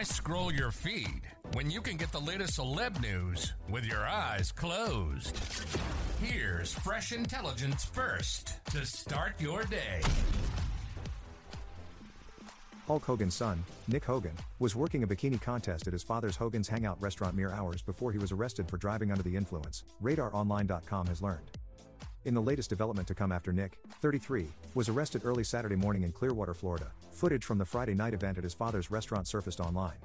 Why scroll your feed when you can get the latest celeb news with your eyes closed? Here's fresh intelligence first to start your day. Hulk Hogan's son, Nick Hogan, was working a bikini contest at his father's Hogan's Hangout restaurant mere hours before he was arrested for driving under the influence, RadarOnline.com has learned. In the latest development to come after Nick, 33, was arrested early Saturday morning in Clearwater, Florida, footage from the Friday night event at his father's restaurant surfaced online.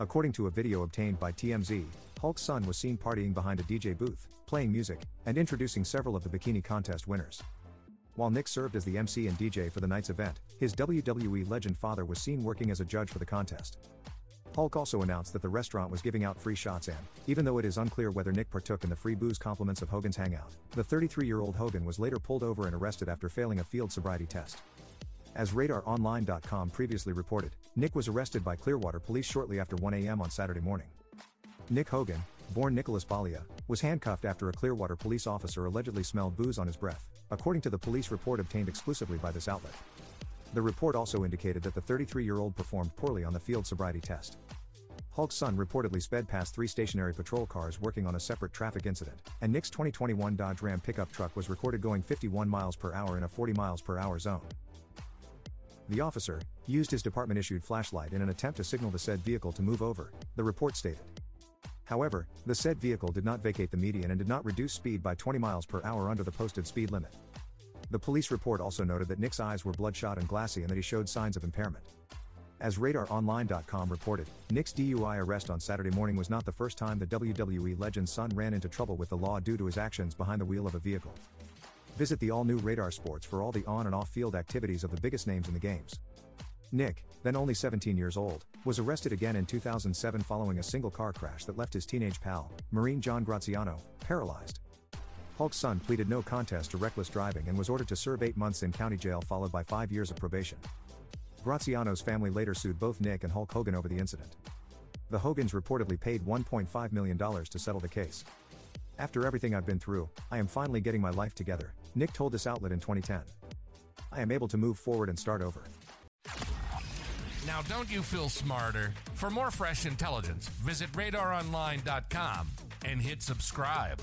According to a video obtained by TMZ, Hulk's son was seen partying behind a DJ booth, playing music, and introducing several of the bikini contest winners. While Nick served as the MC and DJ for the night's event, his WWE legend father was seen working as a judge for the contest. Hulk also announced that the restaurant was giving out free shots and, even though it is unclear whether Nick partook in the free booze compliments of Hogan's hangout, the 33-year-old Hogan was later pulled over and arrested after failing a field sobriety test. As RadarOnline.com previously reported, Nick was arrested by Clearwater police shortly after 1 a.m. on Saturday morning. Nick Hogan, born Nicholas Bollea, was handcuffed after a Clearwater police officer allegedly smelled booze on his breath, according to the police report obtained exclusively by this outlet. The report also indicated that the 33 year old performed poorly on the field sobriety test. Hulk's son reportedly sped past three stationary patrol cars working on a separate traffic incident, and Nick's 2021 Dodge Ram pickup truck was recorded going 51 miles per hour in a 40 miles per hour zone. The officer used his department issued flashlight in an attempt to signal the said vehicle to move over, the report stated. However, the said vehicle did not vacate the median and did not reduce speed by 20 miles per hour under the posted speed limit. The police report also noted that Nick's eyes were bloodshot and glassy and that he showed signs of impairment. As RadarOnline.com reported, Nick's DUI arrest on Saturday morning was not the first time the WWE legend's son ran into trouble with the law due to his actions behind the wheel of a vehicle. Visit the all new Radar Sports for all the on and off field activities of the biggest names in the games. Nick, then only 17 years old, was arrested again in 2007 following a single car crash that left his teenage pal, Marine John Graziano, paralyzed. Hulk's son pleaded no contest to reckless driving and was ordered to serve eight months in county jail followed by five years of probation. Graziano's family later sued both Nick and Hulk Hogan over the incident. The Hogans reportedly paid $1.5 million to settle the case. After everything I've been through, I am finally getting my life together, Nick told this outlet in 2010. I am able to move forward and start over. Now, don't you feel smarter? For more fresh intelligence, visit radaronline.com and hit subscribe.